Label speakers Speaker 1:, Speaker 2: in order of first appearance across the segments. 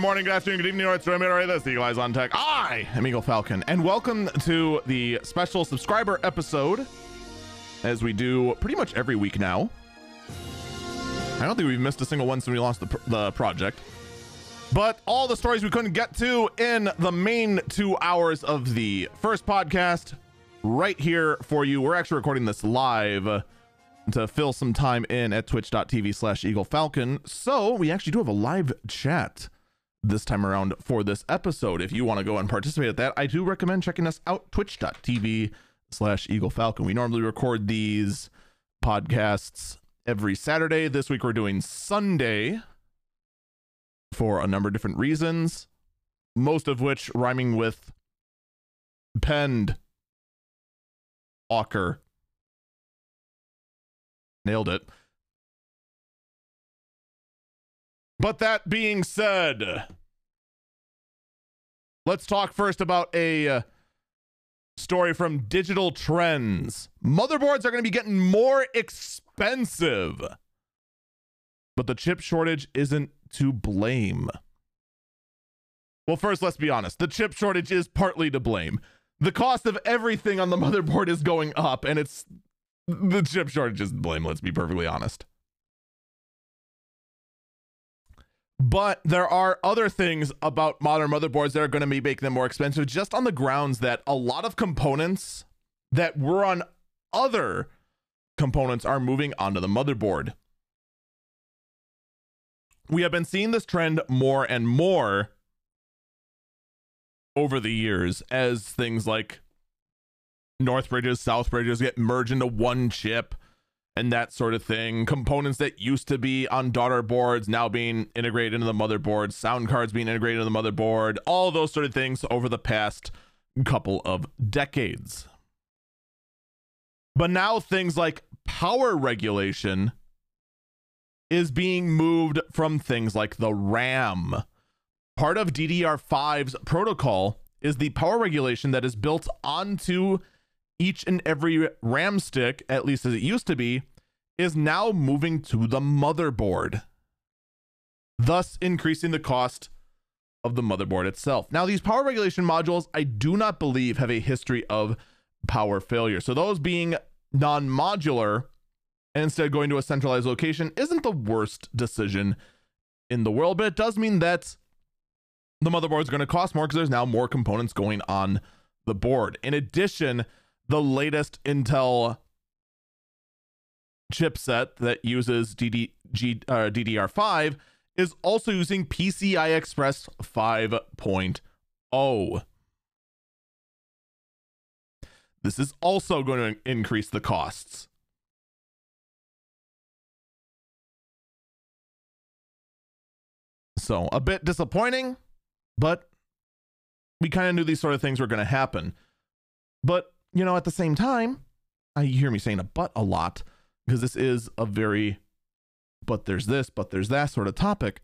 Speaker 1: Good morning, good afternoon, good evening, or it's Remy This Eagle Eyes on Tech. I am Eagle Falcon, and welcome to the special subscriber episode, as we do pretty much every week now. I don't think we've missed a single one since we launched the, pr- the project. But all the stories we couldn't get to in the main two hours of the first podcast, right here for you. We're actually recording this live to fill some time in at twitch.tv slash eagle falcon so we actually do have a live chat this time around for this episode. If you want to go and participate at that i do recommend checking us out twitch.tv slash eagle falcon. We normally record these podcasts every saturday. This week we're doing sunday for a number of different reasons most of which rhyming with penned Walker. Nailed it. But that being said, let's talk first about a uh, story from Digital Trends. Motherboards are going to be getting more expensive, but the chip shortage isn't to blame. Well, first, let's be honest. The chip shortage is partly to blame. The cost of everything on the motherboard is going up, and it's the chip shortage is blame, let's be perfectly honest. But there are other things about modern motherboards that are going to make them more expensive just on the grounds that a lot of components that were on other components are moving onto the motherboard. We have been seeing this trend more and more over the years as things like North bridges, South bridges get merged into one chip and that sort of thing. Components that used to be on daughter boards now being integrated into the motherboard, sound cards being integrated into the motherboard, all those sort of things over the past couple of decades. But now things like power regulation is being moved from things like the RAM. Part of DDR5's protocol is the power regulation that is built onto each and every RAM stick, at least as it used to be, is now moving to the motherboard, thus increasing the cost of the motherboard itself. Now, these power regulation modules, I do not believe have a history of power failure. So, those being non modular and instead going to a centralized location isn't the worst decision in the world, but it does mean that the motherboard is going to cost more because there's now more components going on the board. In addition, the latest Intel chipset that uses DD, G, uh, DDR5 is also using PCI Express 5.0. This is also going to increase the costs. So, a bit disappointing, but we kind of knew these sort of things were going to happen. But you know, at the same time, I hear me saying a but a lot because this is a very but there's this, but there's that sort of topic.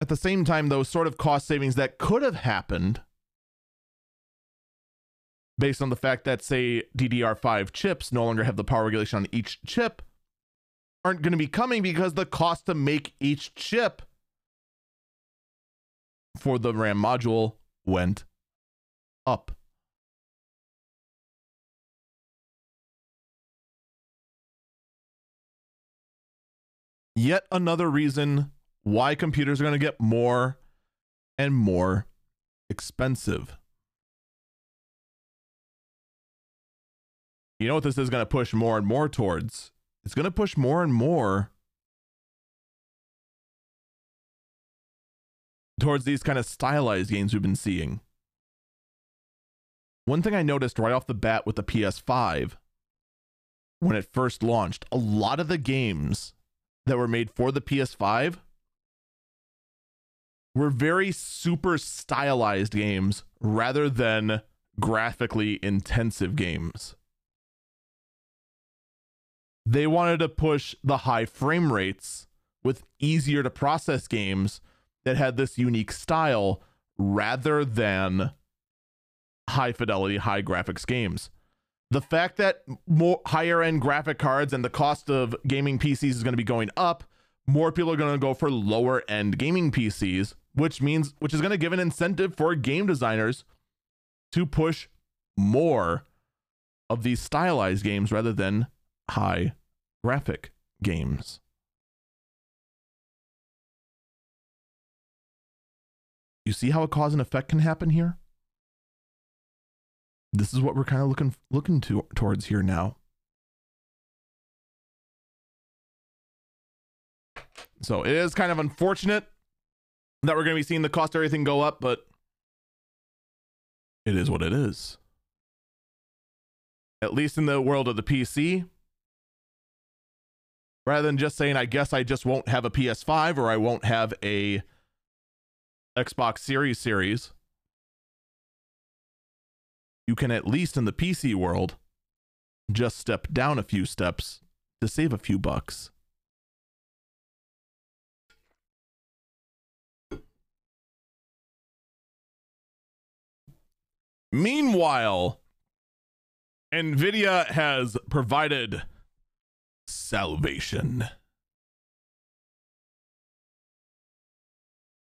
Speaker 1: At the same time, those sort of cost savings that could have happened based on the fact that, say, DDR5 chips no longer have the power regulation on each chip aren't going to be coming because the cost to make each chip for the RAM module went up. Yet another reason why computers are going to get more and more expensive. You know what this is going to push more and more towards? It's going to push more and more towards these kind of stylized games we've been seeing. One thing I noticed right off the bat with the PS5 when it first launched, a lot of the games that were made for the PS5 were very super stylized games rather than graphically intensive games. They wanted to push the high frame rates with easier to process games that had this unique style rather than high fidelity, high graphics games the fact that more higher end graphic cards and the cost of gaming PCs is going to be going up more people are going to go for lower end gaming PCs, which means which is going to give an incentive for game designers to push more of these stylized games rather than high graphic games. You see how a cause and effect can happen here? This is what we're kind of looking looking to towards here now. So it is kind of unfortunate that we're going to be seeing the cost of everything go up, but it is what it is. At least in the world of the PC, rather than just saying, I guess I just won't have a PS5 or I won't have a Xbox Series series, you can at least in the PC world just step down a few steps to save a few bucks. Meanwhile, NVIDIA has provided salvation.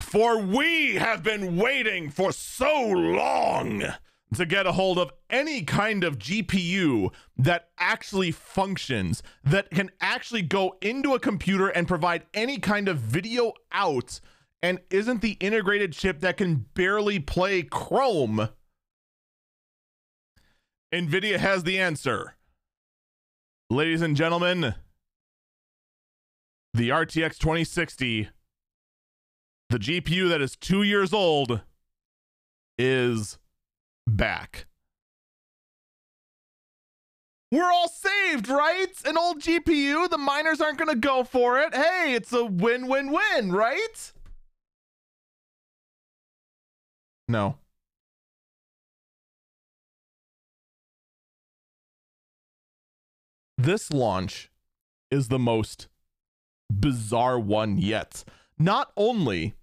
Speaker 1: For we have been waiting for so long to get a hold of any kind of GPU that actually functions, that can actually go into a computer and provide any kind of video out, and isn't the integrated chip that can barely play Chrome. NVIDIA has the answer. Ladies and gentlemen, the RTX 2060, the GPU that is two years old, is back. We're all saved, right? An old GPU, the miners aren't going to go for it. Hey, it's a win win win, right? No. this launch is the most bizarre one yet. Not only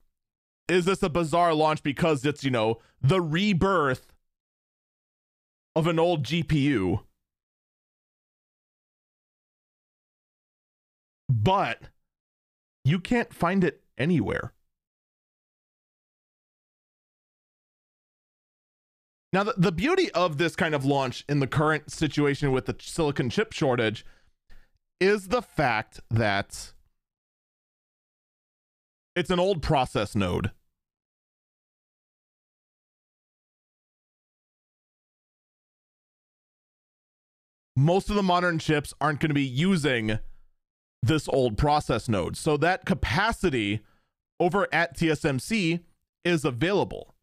Speaker 1: is this a bizarre launch because it's, you know, the rebirth of an old GPU, but you can't find it anywhere. Now, the, the beauty of this kind of launch in the current situation with the silicon chip shortage is the fact that it's an old process node. Most of the modern chips aren't going to be using this old process node. So that capacity over at TSMC is available.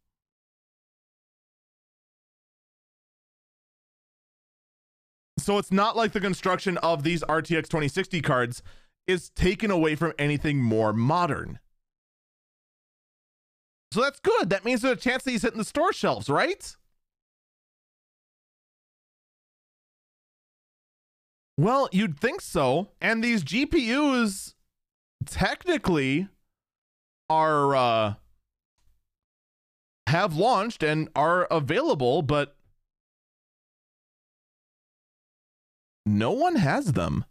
Speaker 1: So it's not like the construction of these RTX 2060 cards is taken away from anything more modern. So that's good. That means there's a chance that he's hitting the store shelves, right? Well, you'd think so. And these GPUs technically are uh have launched and are available, but no one has them.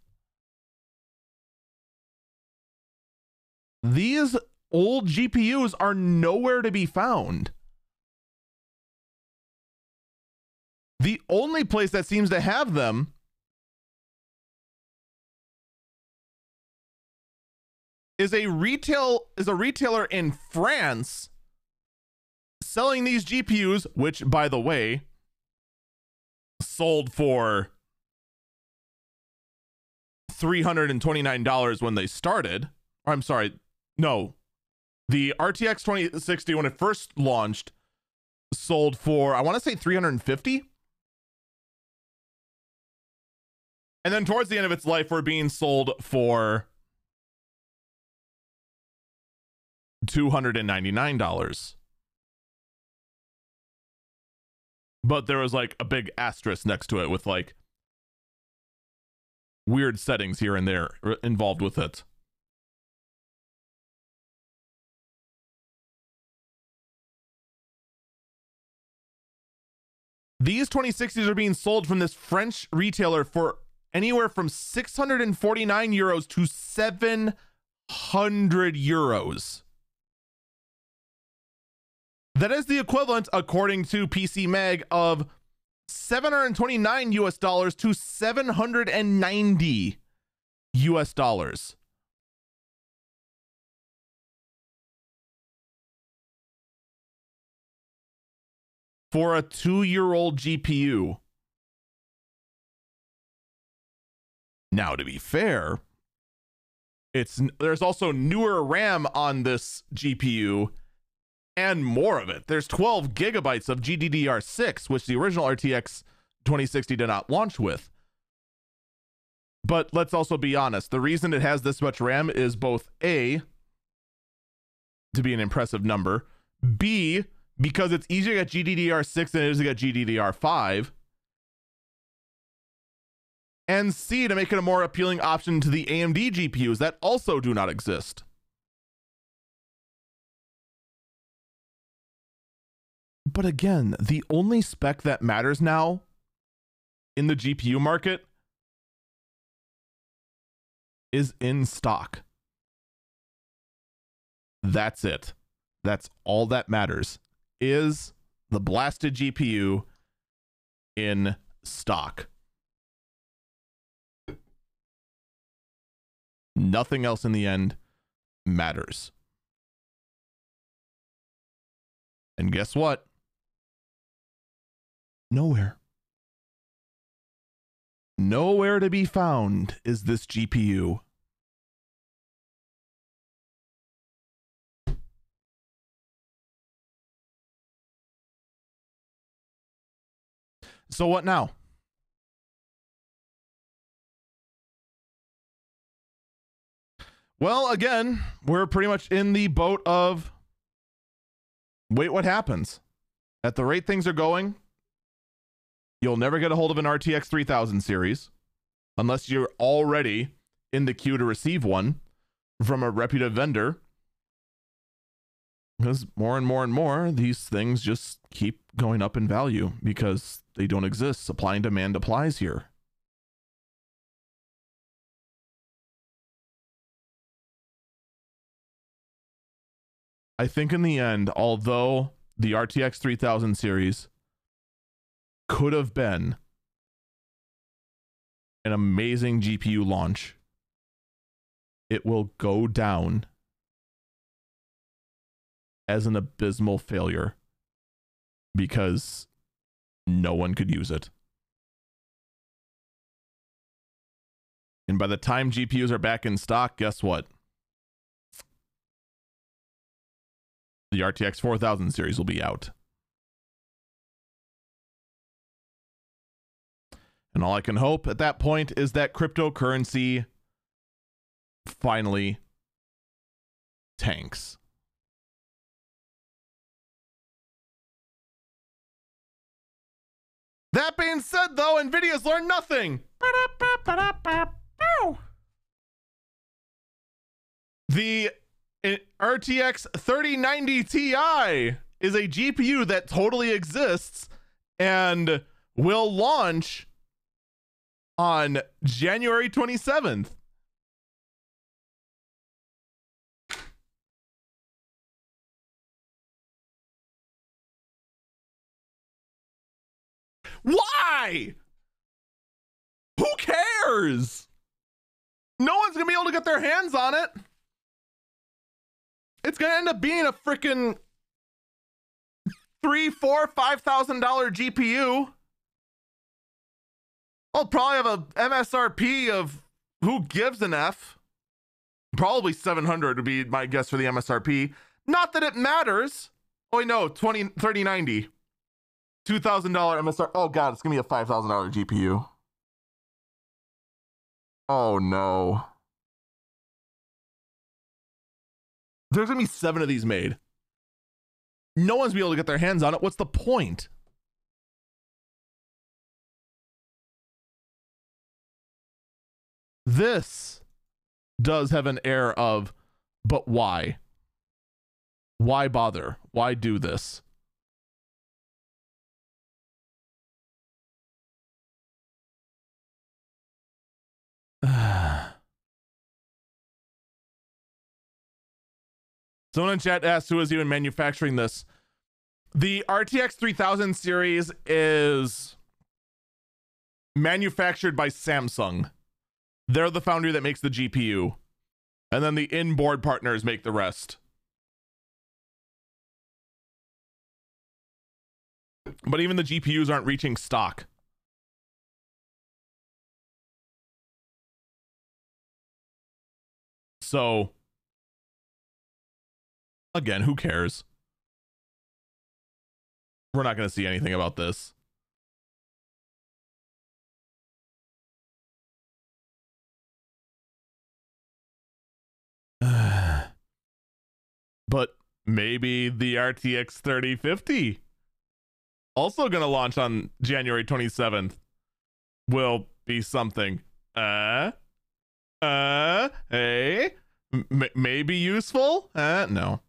Speaker 1: These old GPUs are nowhere to be found. The only place that seems to have them is a retail is a retailer in France selling these GPUs, which by the way sold for $329 when they started. Or I'm sorry, no. The RTX 2060 when it first launched sold for I want to say 350. And then towards the end of its life we're being sold for $299. But there was like a big asterisk next to it with like weird settings here and there involved with it. These 2060s are being sold from this French retailer for anywhere from 649 euros to 700 euros. That is the equivalent, according to PC Mag, of 729 US dollars to 790 US dollars. For a two year old GPU. Now, to be fair, it's there's also newer RAM on this GPU and more of it. There's 12 gigabytes of GDDR6, which the original RTX 2060 did not launch with. But let's also be honest. The reason it has this much RAM is both A, to be an impressive number, B, because it's easier to get GDDR6 than it is to get GDDR5, and C, to make it a more appealing option to the AMD GPUs that also do not exist. But again, the only spec that matters now in the GPU market is in stock. That's it. That's all that matters is the blasted GPU in stock. Nothing else in the end matters. And guess what? Nowhere. Nowhere to be found is this GPU. So what now? Well, again, we're pretty much in the boat of wait what happens. At the rate things are going, you'll never get a hold of an RTX 3000 series unless you're already in the queue to receive one from a reputable vendor. Because more and more and more, these things just keep going up in value because they don't exist. Supply and demand applies here. I think in the end, although the RTX 3000 series could have been an amazing GPU launch, it will go down as an abysmal failure because no one could use it. And by the time GPUs are back in stock, guess what? the RTX 4000 series will be out. And all I can hope at that point is that cryptocurrency finally tanks. That being said, though, NVIDIA's learned nothing. The eh, RTX 3090 Ti is a GPU that totally exists and will launch on January 27th. Why? Who cares? No one's going to be able to get their hands on it. It's gonna end up being a freaking three, four, five thousand dollar GPU. I'll probably have a MSRP of who gives an F. Probably 700 would be my guess for the MSRP. Not that it matters. Oh, no, 20, 3090. $2,000 MSR. Oh, God, it's going to be a $5,000 GPU. Oh, no. There's gonna be seven of these made. No one's be able to get their hands on it. What's the point? This does have an air of, but why? Why bother? Why do this? Someone in chat asked who is even manufacturing this. The RTX 3000 series is manufactured by Samsung. They're the foundry that makes the GPU. And then the inboard partners make the rest. But even the GPUs aren't reaching stock. So, again, who cares? We're not going to see anything about this. But maybe the RTX 3050 also going to launch on January 27th will be something. Uh uh hey M- maybe useful? Uh no.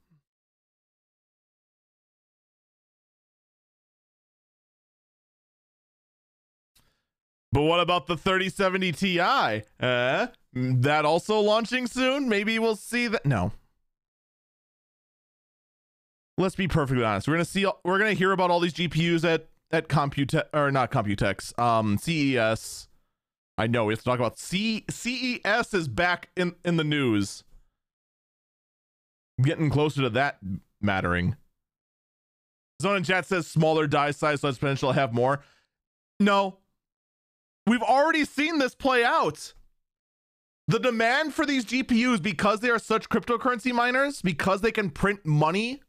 Speaker 1: But what about the 3070 Ti? Uh, that also launching soon? Maybe we'll see that. No. Let's be perfectly honest. We're gonna see. We're gonna hear about all these GPUs at at Compute or not Computex. Um, CES. I know we have to talk about C CES is back in in the news. Getting closer to that mattering. Zone in chat says smaller die size, less potential have more. No, We've already seen this play out. The demand for these GPUs, because they are such cryptocurrency miners, because they can print money,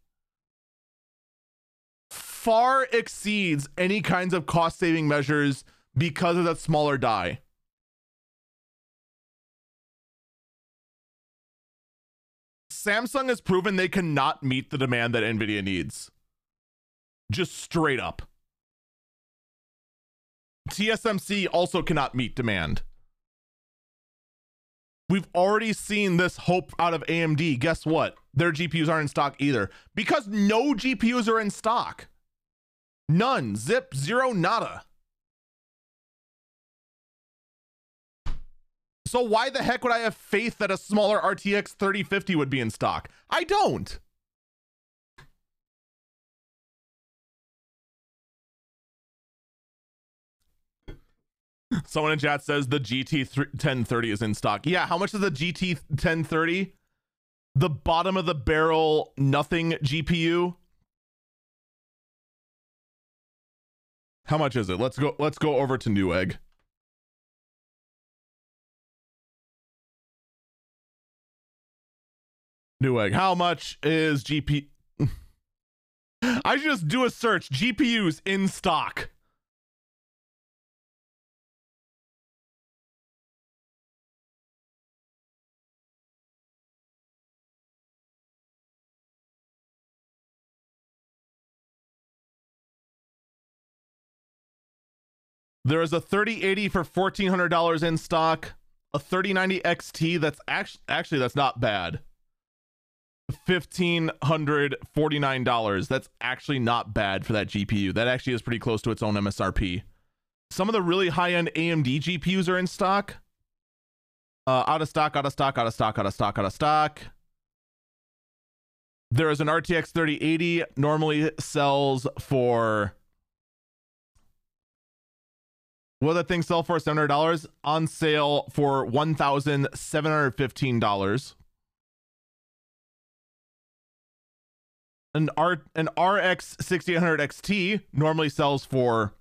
Speaker 1: far exceeds any kinds of cost saving measures because of that smaller die. Samsung has proven they cannot meet the demand that NVIDIA needs. Just straight up. TSMC also cannot meet demand. We've already seen this hope out of AMD. Guess what? Their GPUs aren't in stock either because no GPUs are in stock. None. Zip, zero, nada. So why the heck would I have faith that a smaller RTX 3050 would be in stock? I don't. Someone in chat says the GT 1030 is in stock. Yeah, how much is the GT 1030? The bottom of the barrel nothing GPU. How much is it? Let's go let's go over to Newegg. Newegg. How much is GP I just do a search GPUs in stock. There is a 3080 for $1,400 in stock. A 3090 XT that's actually actually that's not bad. $1,549. That's actually not bad for that GPU. That actually is pretty close to its own MSRP. Some of the really high-end AMD GPUs are in stock. Uh, out of stock, out of stock, out of stock, out of stock, out of stock. There is an RTX 3080 normally sells for Will that thing sell for seven hundred dollars? On sale for one thousand seven hundred fifteen dollars. An R an RX sixty eight hundred XT normally sells for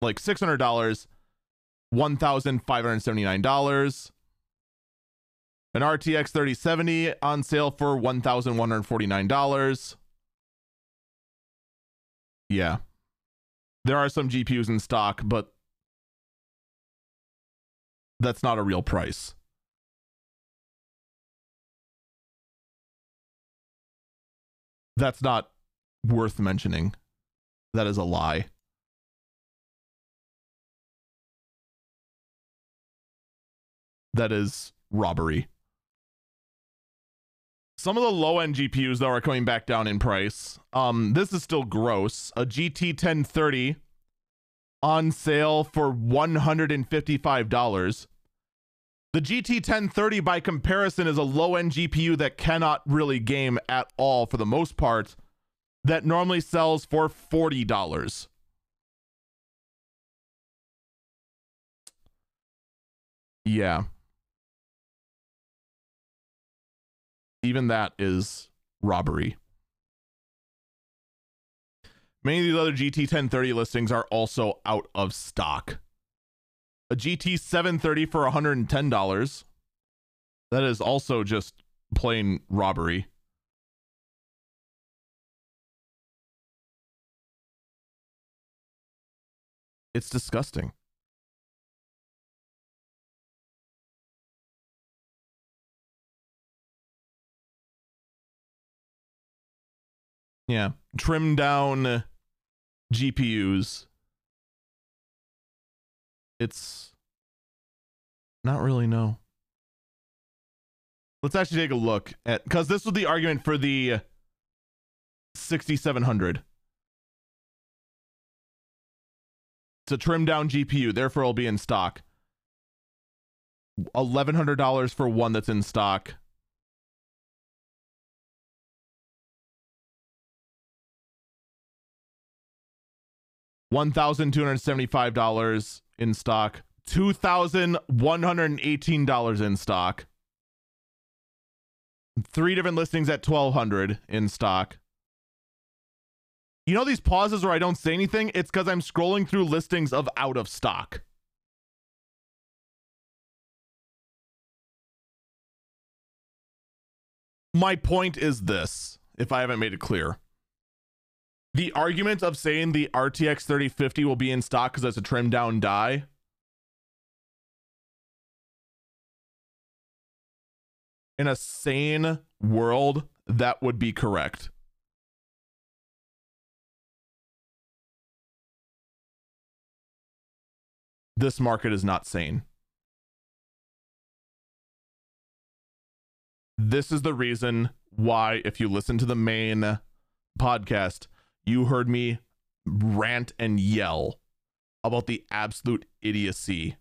Speaker 1: like six hundred dollars, one thousand five hundred seventy nine dollars. An RTX thirty seventy on sale for one thousand one hundred forty nine dollars. Yeah there are some GPUs in stock, but that's not a real price. That's not worth mentioning. That is a lie. That is robbery. Some of the low end GPUs though are coming back down in price. Um, this is still gross. A GT 1030 on sale for $155. The GT 1030 by comparison is a low end GPU that cannot really game at all for the most part, that normally sells for $40. Yeah. Even that is robbery. Many of these other GT 1030 listings are also out of stock. A GT 730 for $110. That is also just plain robbery. It's disgusting. Yeah, trim down GPUs. It's not really no. Let's actually take a look at because this was the argument for the 6700. It's a trimmed down GPU, therefore it'll be in stock. $1,100 for one that's in stock. $1,275 in stock, $2,118 in stock. Three different listings at 1200 in stock. You know these pauses where I don't say anything? It's because I'm scrolling through listings of out of stock. My point is this, if I haven't made it clear the argument of saying the RTX 3050 will be in stock because it's a trimmed down die. In a sane world, that would be correct. This market is not sane. This is the reason why, if you listen to the main podcast, you heard me rant and yell about the absolute idiocy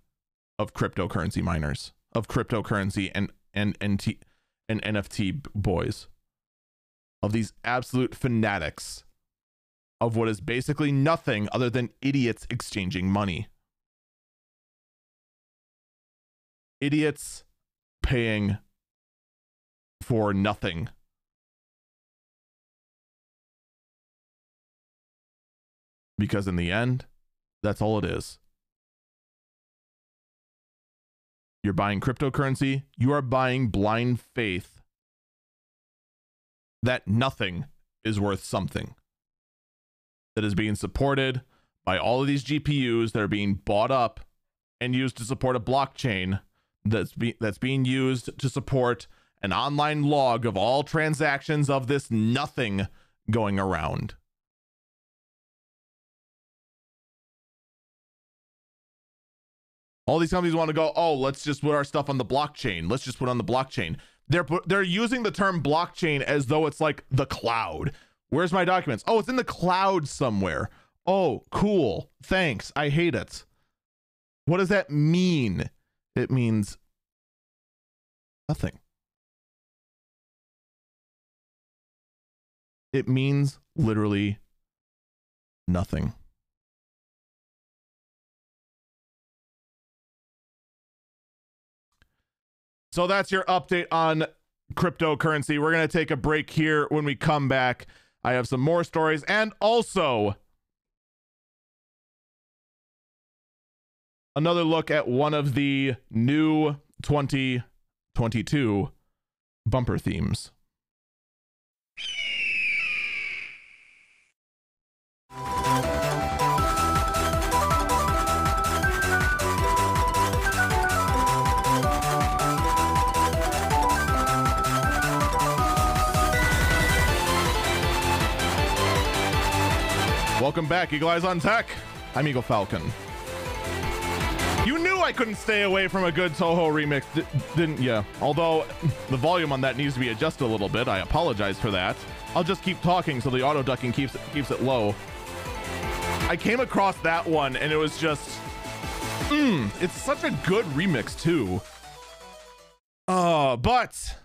Speaker 1: of cryptocurrency miners, of cryptocurrency and and and, T, and NFT boys, of these absolute fanatics of what is basically nothing other than idiots exchanging money. Idiots paying for nothing Because in the end, that's all it is. You're buying cryptocurrency, you are buying blind faith that nothing is worth something. That is being supported by all of these GPUs that are being bought up and used to support a blockchain that's be, that's being used to support an online log of all transactions of this nothing going around. All these companies want to go, oh, let's just put our stuff on the blockchain. Let's just put on the blockchain. They're they're using the term blockchain as though it's like the cloud. Where's my documents? Oh, it's in the cloud somewhere. Oh, cool. Thanks. I hate it. What does that mean? It means nothing. It means literally nothing. So that's your update on cryptocurrency. We're going to take a break here. When we come back, I have some more stories and also another look at one of the new 2022 bumper themes. Welcome back, Eagle Eyes on Tech. I'm Eagle Falcon. You knew I couldn't stay away from a good Touhou remix, didn't you? Although the volume on that needs to be adjusted a little bit. I apologize for that. I'll just keep talking so the auto ducking keeps it, keeps it low. I came across that one and it was just, mmm, it's such a good remix too. Uh, but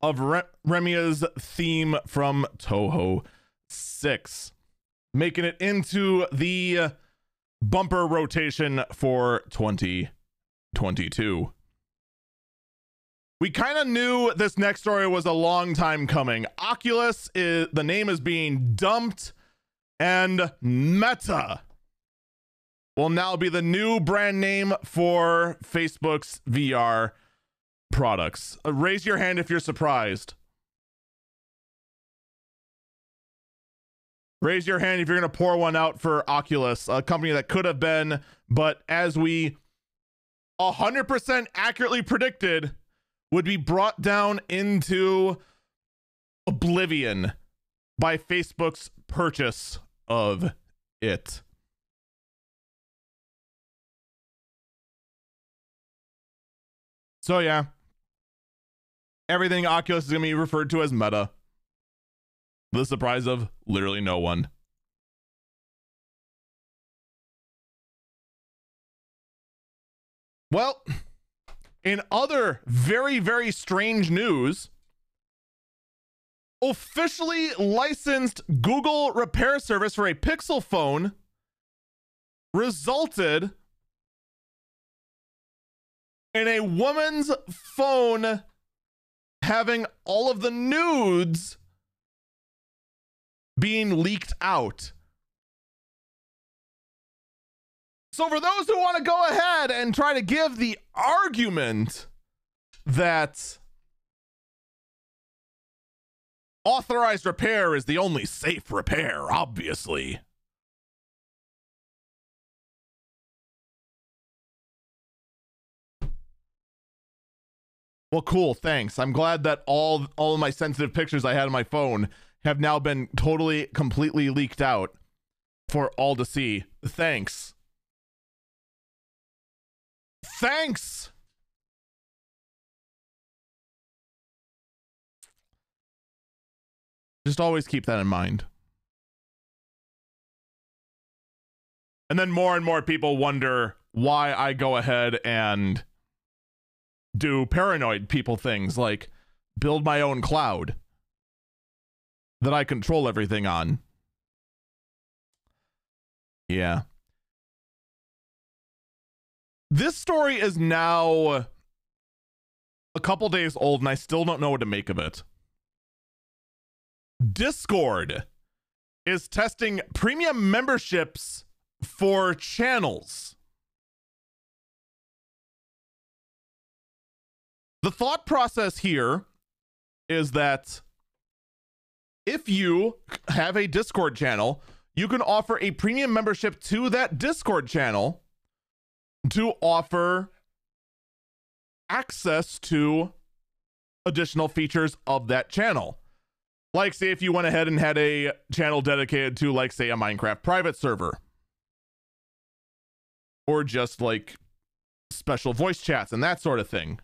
Speaker 1: of Re- Remia's theme from Touhou 6, making it into the bumper rotation for 2022. We kind of knew this next story was a long time coming. Oculus is the name is being dumped and Meta will now be the new brand name for Facebook's VR products. Uh, raise your hand if you're surprised. Raise your hand if you're going to pour one out for Oculus, a company that could have been, but as we 100% accurately predicted, would be brought down into oblivion by Facebook's purchase of it. So yeah, everything Oculus is going to be referred to as Meta. The surprise of literally no one. Well, in other very, very strange news, officially licensed Google repair service for a Pixel phone resulted in a woman's phone having all of the nudes being leaked out. So, for those who want to go ahead and try to give the argument that authorized repair is the only safe repair, obviously. Well, cool. Thanks. I'm glad that all all of my sensitive pictures I had on my phone have now been totally completely leaked out for all to see. Thanks. Thanks. Just always keep that in mind. And then more and more people wonder why I go ahead and do paranoid people things like build my own cloud that I control everything on. Yeah. This story is now a couple days old and I still don't know what to make of it. Discord is testing premium memberships for channels. The thought process here is that if you have a Discord channel, you can offer a premium membership to that Discord channel to offer access to additional features of that channel. Like, say, if you went ahead and had a channel dedicated to, like, say, a Minecraft private server, or just like special voice chats and that sort of thing.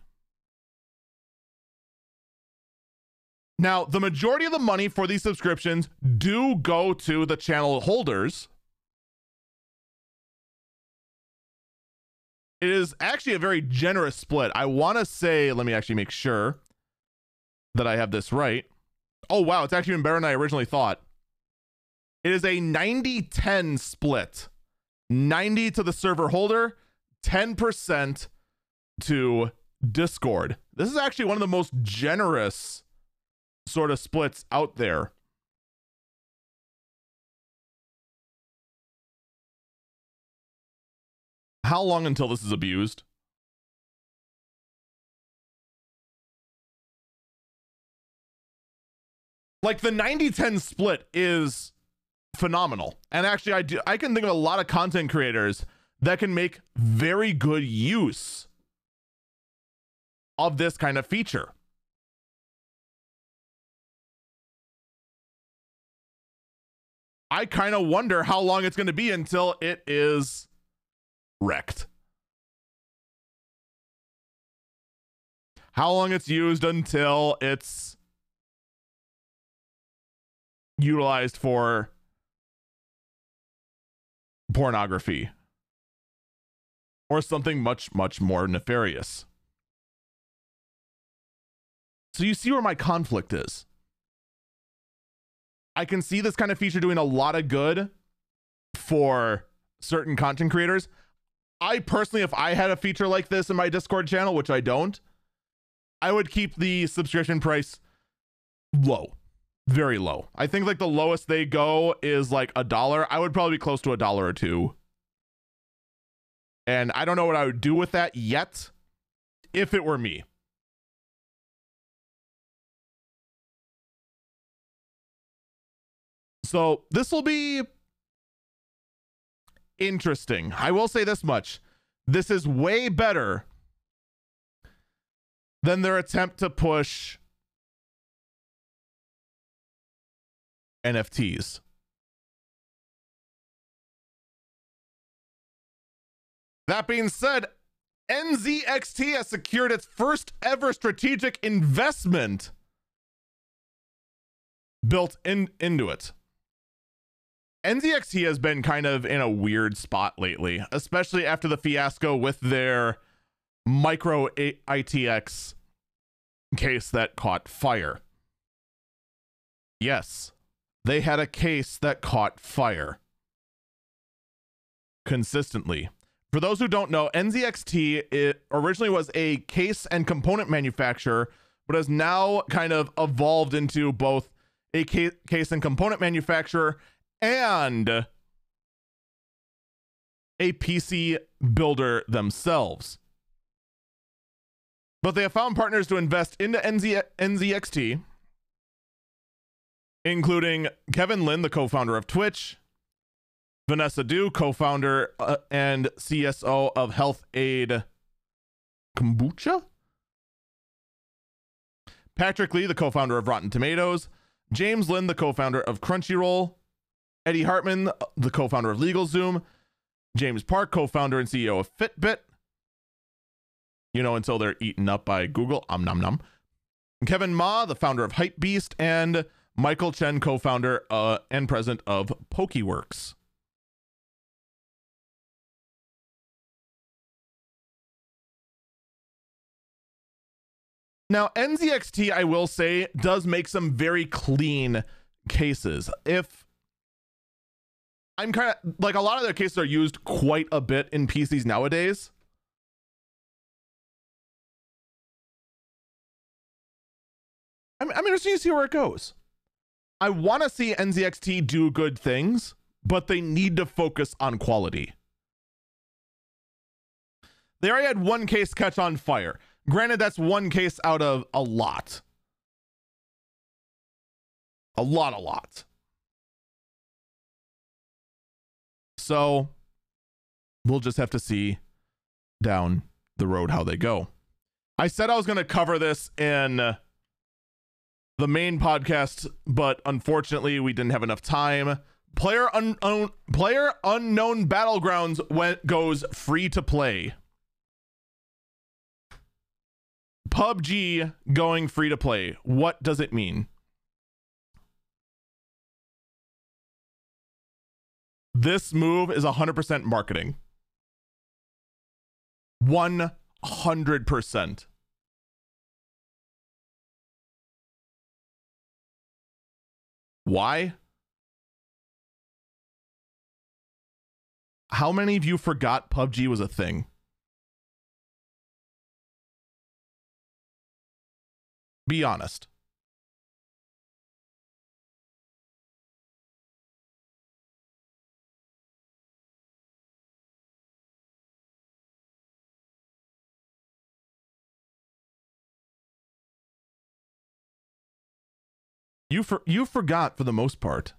Speaker 1: Now, the majority of the money for these subscriptions do go to the channel holders. It is actually a very generous split. I want to say, let me actually make sure that I have this right. Oh, wow. It's actually even better than I originally thought. It is a 90 10 split 90 to the server holder, 10% to Discord. This is actually one of the most generous sort of splits out there. How long until this is abused? Like the 90-10 split is phenomenal. And actually I do I can think of a lot of content creators that can make very good use of this kind of feature. I kind of wonder how long it's going to be until it is wrecked. How long it's used until it's utilized for pornography or something much, much more nefarious. So you see where my conflict is. I can see this kind of feature doing a lot of good for certain content creators. I personally, if I had a feature like this in my Discord channel, which I don't, I would keep the subscription price low, very low. I think like the lowest they go is like a dollar. I would probably be close to a dollar or two. And I don't know what I would do with that yet if it were me. So this will be interesting. I will say this much. This is way better than their attempt to push NFTs. That being said, NZXT has secured its first ever strategic investment built in into it. NZXT has been kind of in a weird spot lately, especially after the fiasco with their micro ITX case that caught fire. Yes, they had a case that caught fire consistently. For those who don't know, NZXT it originally was a case and component manufacturer, but has now kind of evolved into both a case and component manufacturer and a PC builder themselves. But they have found partners to invest into NZ, NZXT, including Kevin Lin, the co founder of Twitch, Vanessa Dew, co founder uh, and CSO of Health-Ade Kombucha, Patrick Lee, the co founder of Rotten Tomatoes, James Lin, the co founder of Crunchyroll, Eddie Hartman, the co founder of LegalZoom, James Park, co founder and CEO of Fitbit. You know, until they're eaten up by Google. Um, num num. Kevin Ma, the founder of Hypebeast, and Michael Chen, co founder uh, and president of Pokeworks. Now, NZXT, I will say, does make some very clean cases. If I'm kind of like a lot of their cases are used quite a bit in PCs nowadays. I'm, I'm interested to see where it goes. I want to see NZXT do good things, but they need to focus on quality. They already had one case catch on fire. Granted, that's one case out of a lot. A lot, a lot. So we'll just have to see down the road how they go. I said I was going to cover this in the main podcast, but unfortunately we didn't have enough time. Player unknown player unknown battlegrounds went goes free to play. PUBG going free to play. What does it mean? This move is 100% marketing. 100%. Why? How many of you forgot PUBG was a thing? Be honest. You for you forgot for the most part.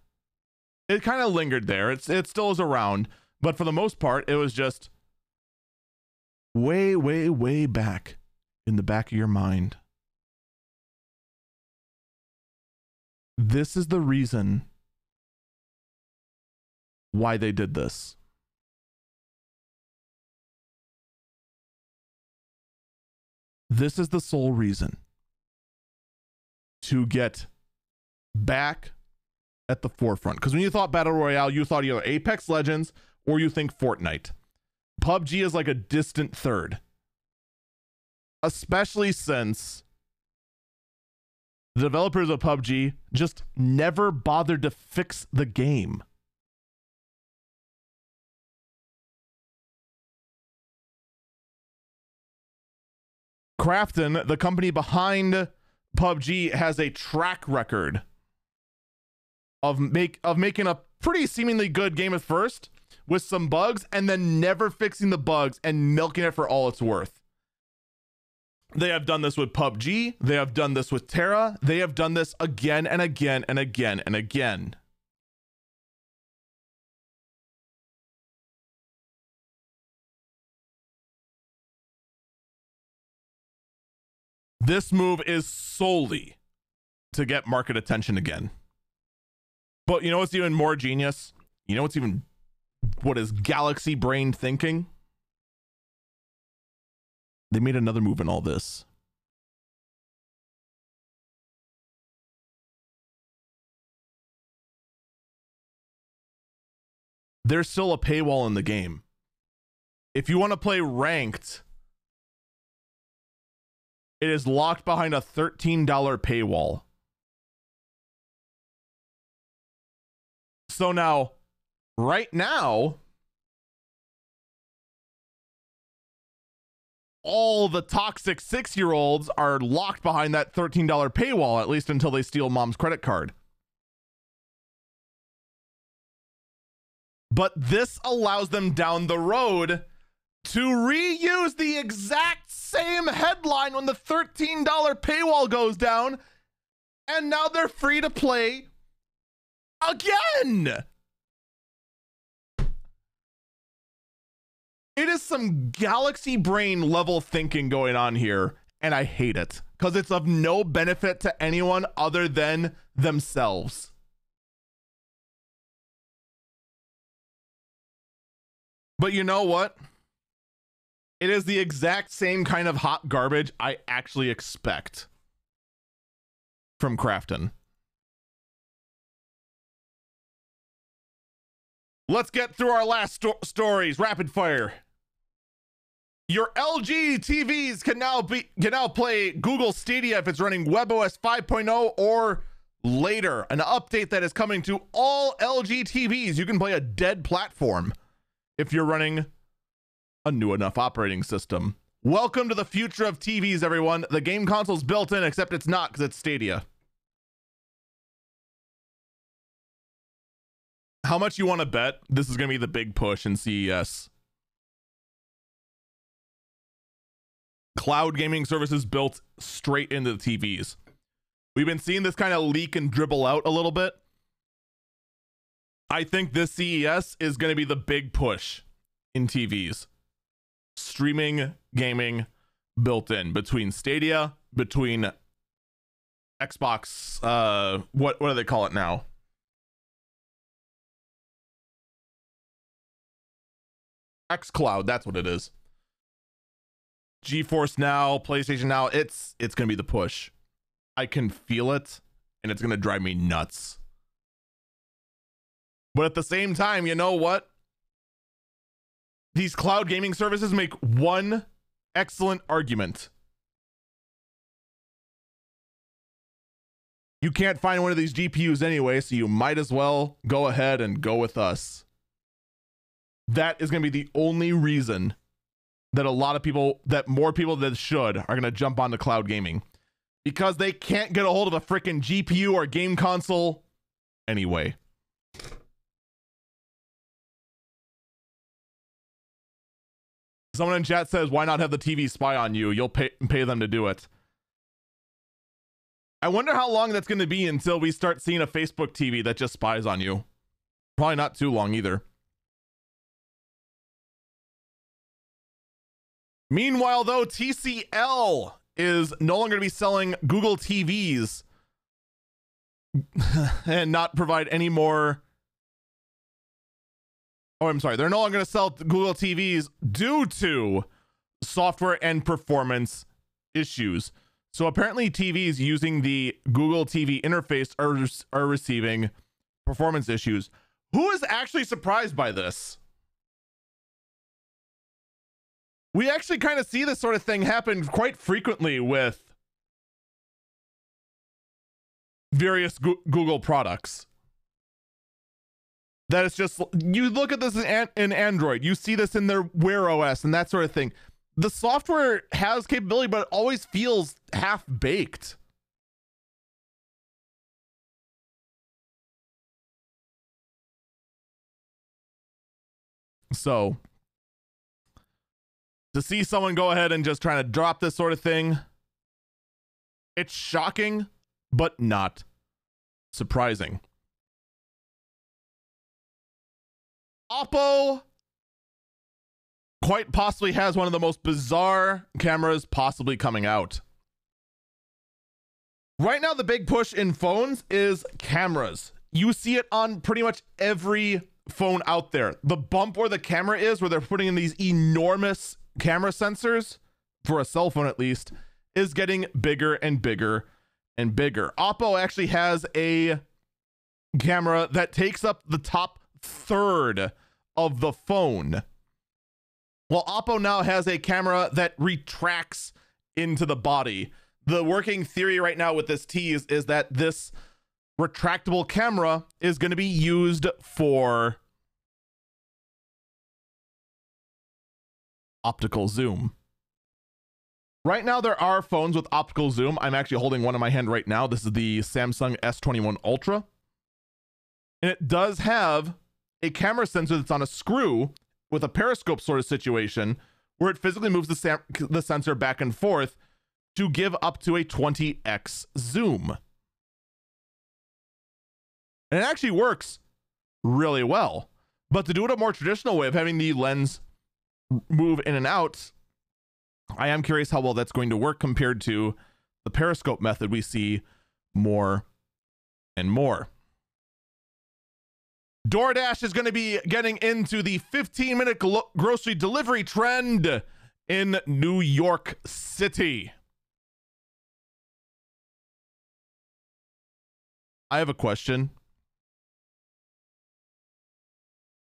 Speaker 1: It kind of lingered there. It's it still is around, but for the most part, it was just way, way, way back in the back of your mind. This is the reason why they did this. This is the sole reason to get back at the forefront. Because when you thought Battle Royale, you thought either Apex Legends or you think Fortnite. PUBG is like a distant third. Especially since the developers of PUBG just never bothered to fix the game. Krafton, the company behind PUBG, has a track record of make of making a pretty seemingly good game at first with some bugs and then never fixing the bugs and milking it for all it's worth. They have done this with PUBG, they have done this with TERA, they have done this again and again and again and again. This move is solely to get market attention again. But you know what's even more genius? You know what's even what is galaxy brain thinking? They made another move in all this. There's still a paywall in the game. If you want to play ranked, it is locked behind a $13 paywall. So now, right now, all the toxic six year olds are locked behind that $13 paywall, at least until they steal mom's credit card. But this allows them down the road to reuse the exact same headline when the $13 paywall goes down. And now they're free to play again. It is some galaxy brain level thinking going on here, and I hate it because it's of no benefit to anyone other than themselves. But you know what? It is the exact same kind of hot garbage I actually expect from Krafton. Let's get through our last sto- stories. Rapid fire. Your LG TVs can now be can now play Google Stadia if it's running WebOS 5.0 or later. An update that is coming to all LG TVs. You can play a dead platform if you're running a new enough operating system. Welcome to the future of TVs, everyone. The game console's built in, except it's not because it's Stadia. How much you want to bet this is going to be the big push in CES? Cloud gaming services built straight into the TVs. We've been seeing this kind of leak and dribble out a little bit. I think this CES is going to be the big push in TVs. Streaming gaming built in between Stadia, between Xbox uh what what do they call it now? xCloud, that's what it is. GeForce Now, PlayStation Now, it's it's to be the push. I can feel it and it's to drive me nuts. But at the same time, you know what? These cloud gaming services make one excellent argument. You can't find one of these GPUs anyway, so you might as well go ahead and go with us that is going to be the only reason that a lot of people, that more people that should, are going to jump onto cloud gaming because they can't get a hold of a freaking GPU or game console anyway. Someone in chat says, "Why not have the TV spy on you? You'll pay pay them to do it." I wonder how long that's going to be until we start seeing a Facebook TV that just spies on you. Probably not too long either. Meanwhile, though, TCL is no longer going to be selling Google TVs and not provide any more. Oh, I'm sorry. They're no longer going to sell Google TVs due to software and performance issues. So apparently, TVs using the Google TV interface are, are receiving performance issues. Who is actually surprised by this? We actually kind of see this sort of thing happen quite frequently with various Google products. That it's just you look at this in, in Android, you see this in their Wear OS and that sort of thing. The software has capability, but it always feels half baked. So to see someone go ahead and just trying to drop this sort of thing, it's shocking, but not surprising. Oppo quite possibly has one of the most bizarre cameras possibly coming out. Right now, the big push in phones is cameras. You see it on pretty much every phone out there. The bump where the camera is, where they're putting in these enormous camera sensors, for a cell phone at least, is getting bigger and bigger and bigger. Oppo actually has a camera that takes up the top third of the phone. Well, Oppo now has a camera that retracts into the body. The working theory right now with this tease is that this retractable camera is going to be used for optical zoom. Right now, there are phones with optical zoom. I'm actually holding one in my hand right now. This is the Samsung S21 Ultra. And it does have a camera sensor that's on a screw with a periscope sort of situation where it physically moves the, sam- the sensor back and forth to give up to a 20x zoom. And it actually works really well. But to do it a more traditional way of having the lens move in and out, I am curious how well that's going to work compared to the periscope method we see more and more. DoorDash is going to be getting into the 15 minute grocery delivery trend in New York City. I have a question.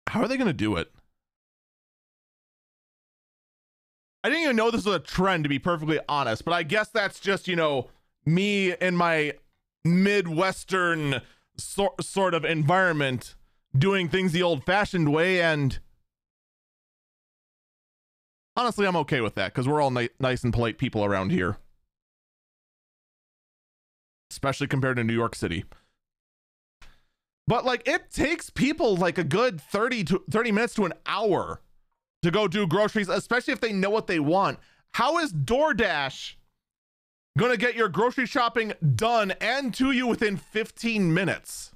Speaker 1: How are they going to do it? I didn't even know this was a trend, to be perfectly honest, but I guess that's just, you know, me in my Midwestern so- sort of environment doing things the old fashioned way. And honestly, I'm okay with that because we're all ni- nice and polite people around here, especially compared to New York City. But like, it takes people like a good 30 to 30 minutes to an hour to go do groceries, especially if they know what they want. How is DoorDash going to get your grocery shopping done and to you within 15 minutes?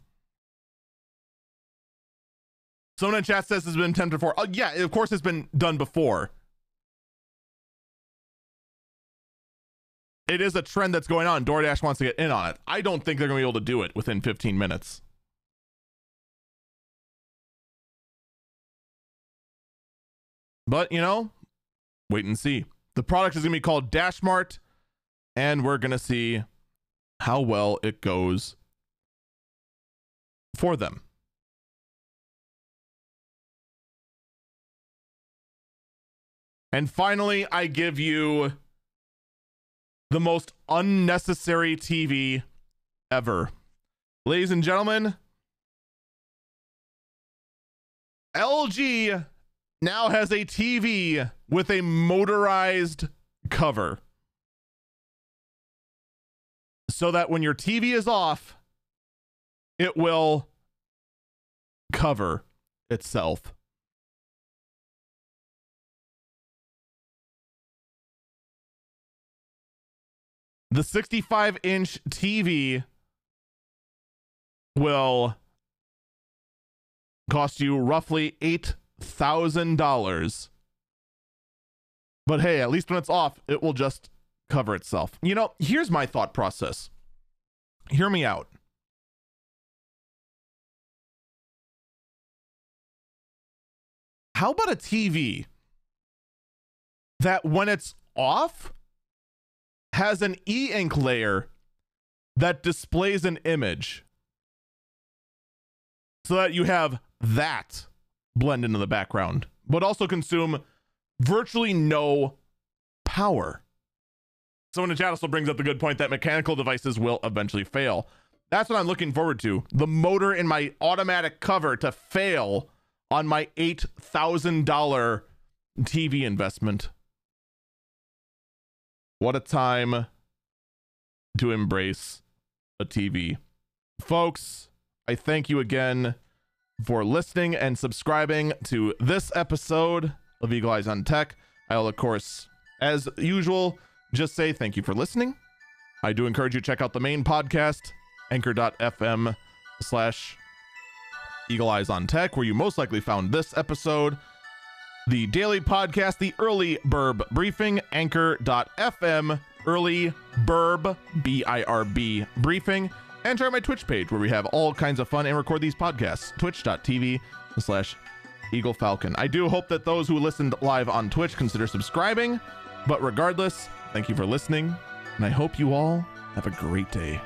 Speaker 1: Someone in chat says has been attempted before. Oh, uh, yeah, of course it's been done before. It is a trend that's going on. DoorDash wants to get in on it. I don't think they're going to be able to do it within 15 minutes. But, you know, wait and see. The product is going to be called DashMart, and we're going to see how well it goes for them. And finally, I give you the most unnecessary TV ever. Ladies and gentlemen, LG now has a TV with a motorized cover. So that when your TV is off, it will cover itself. The 65 inch TV will cost you roughly eight $1,000. But hey, at least when it's off, it will just cover itself. You know, here's my thought process. Hear me out. How about a TV that when it's off has an e ink layer that displays an image so that you have that blend into the background, but also consume virtually no power. Someone in the chat also brings up the good point that mechanical devices will eventually fail. That's what I'm looking forward to. The motor in my automatic cover to fail on my $8,000 TV investment. What a time to embrace a TV. Folks, I thank you again for listening and subscribing to this episode of Eagle Eyes on Tech. I'll, of course, as usual, just say thank you for listening. I do encourage you to check out the main podcast, anchor.fm slash Eagle Eyes on Tech, where you most likely found this episode. The daily podcast, the early birb briefing, anchor.fm, early birb, B I R B briefing, and check out my Twitch page where we have all kinds of fun and record these podcasts, twitch.tv slash Eagle Falcon. I do hope that those who listened live on Twitch consider subscribing, but regardless, thank you for listening, and I hope you all have a great day.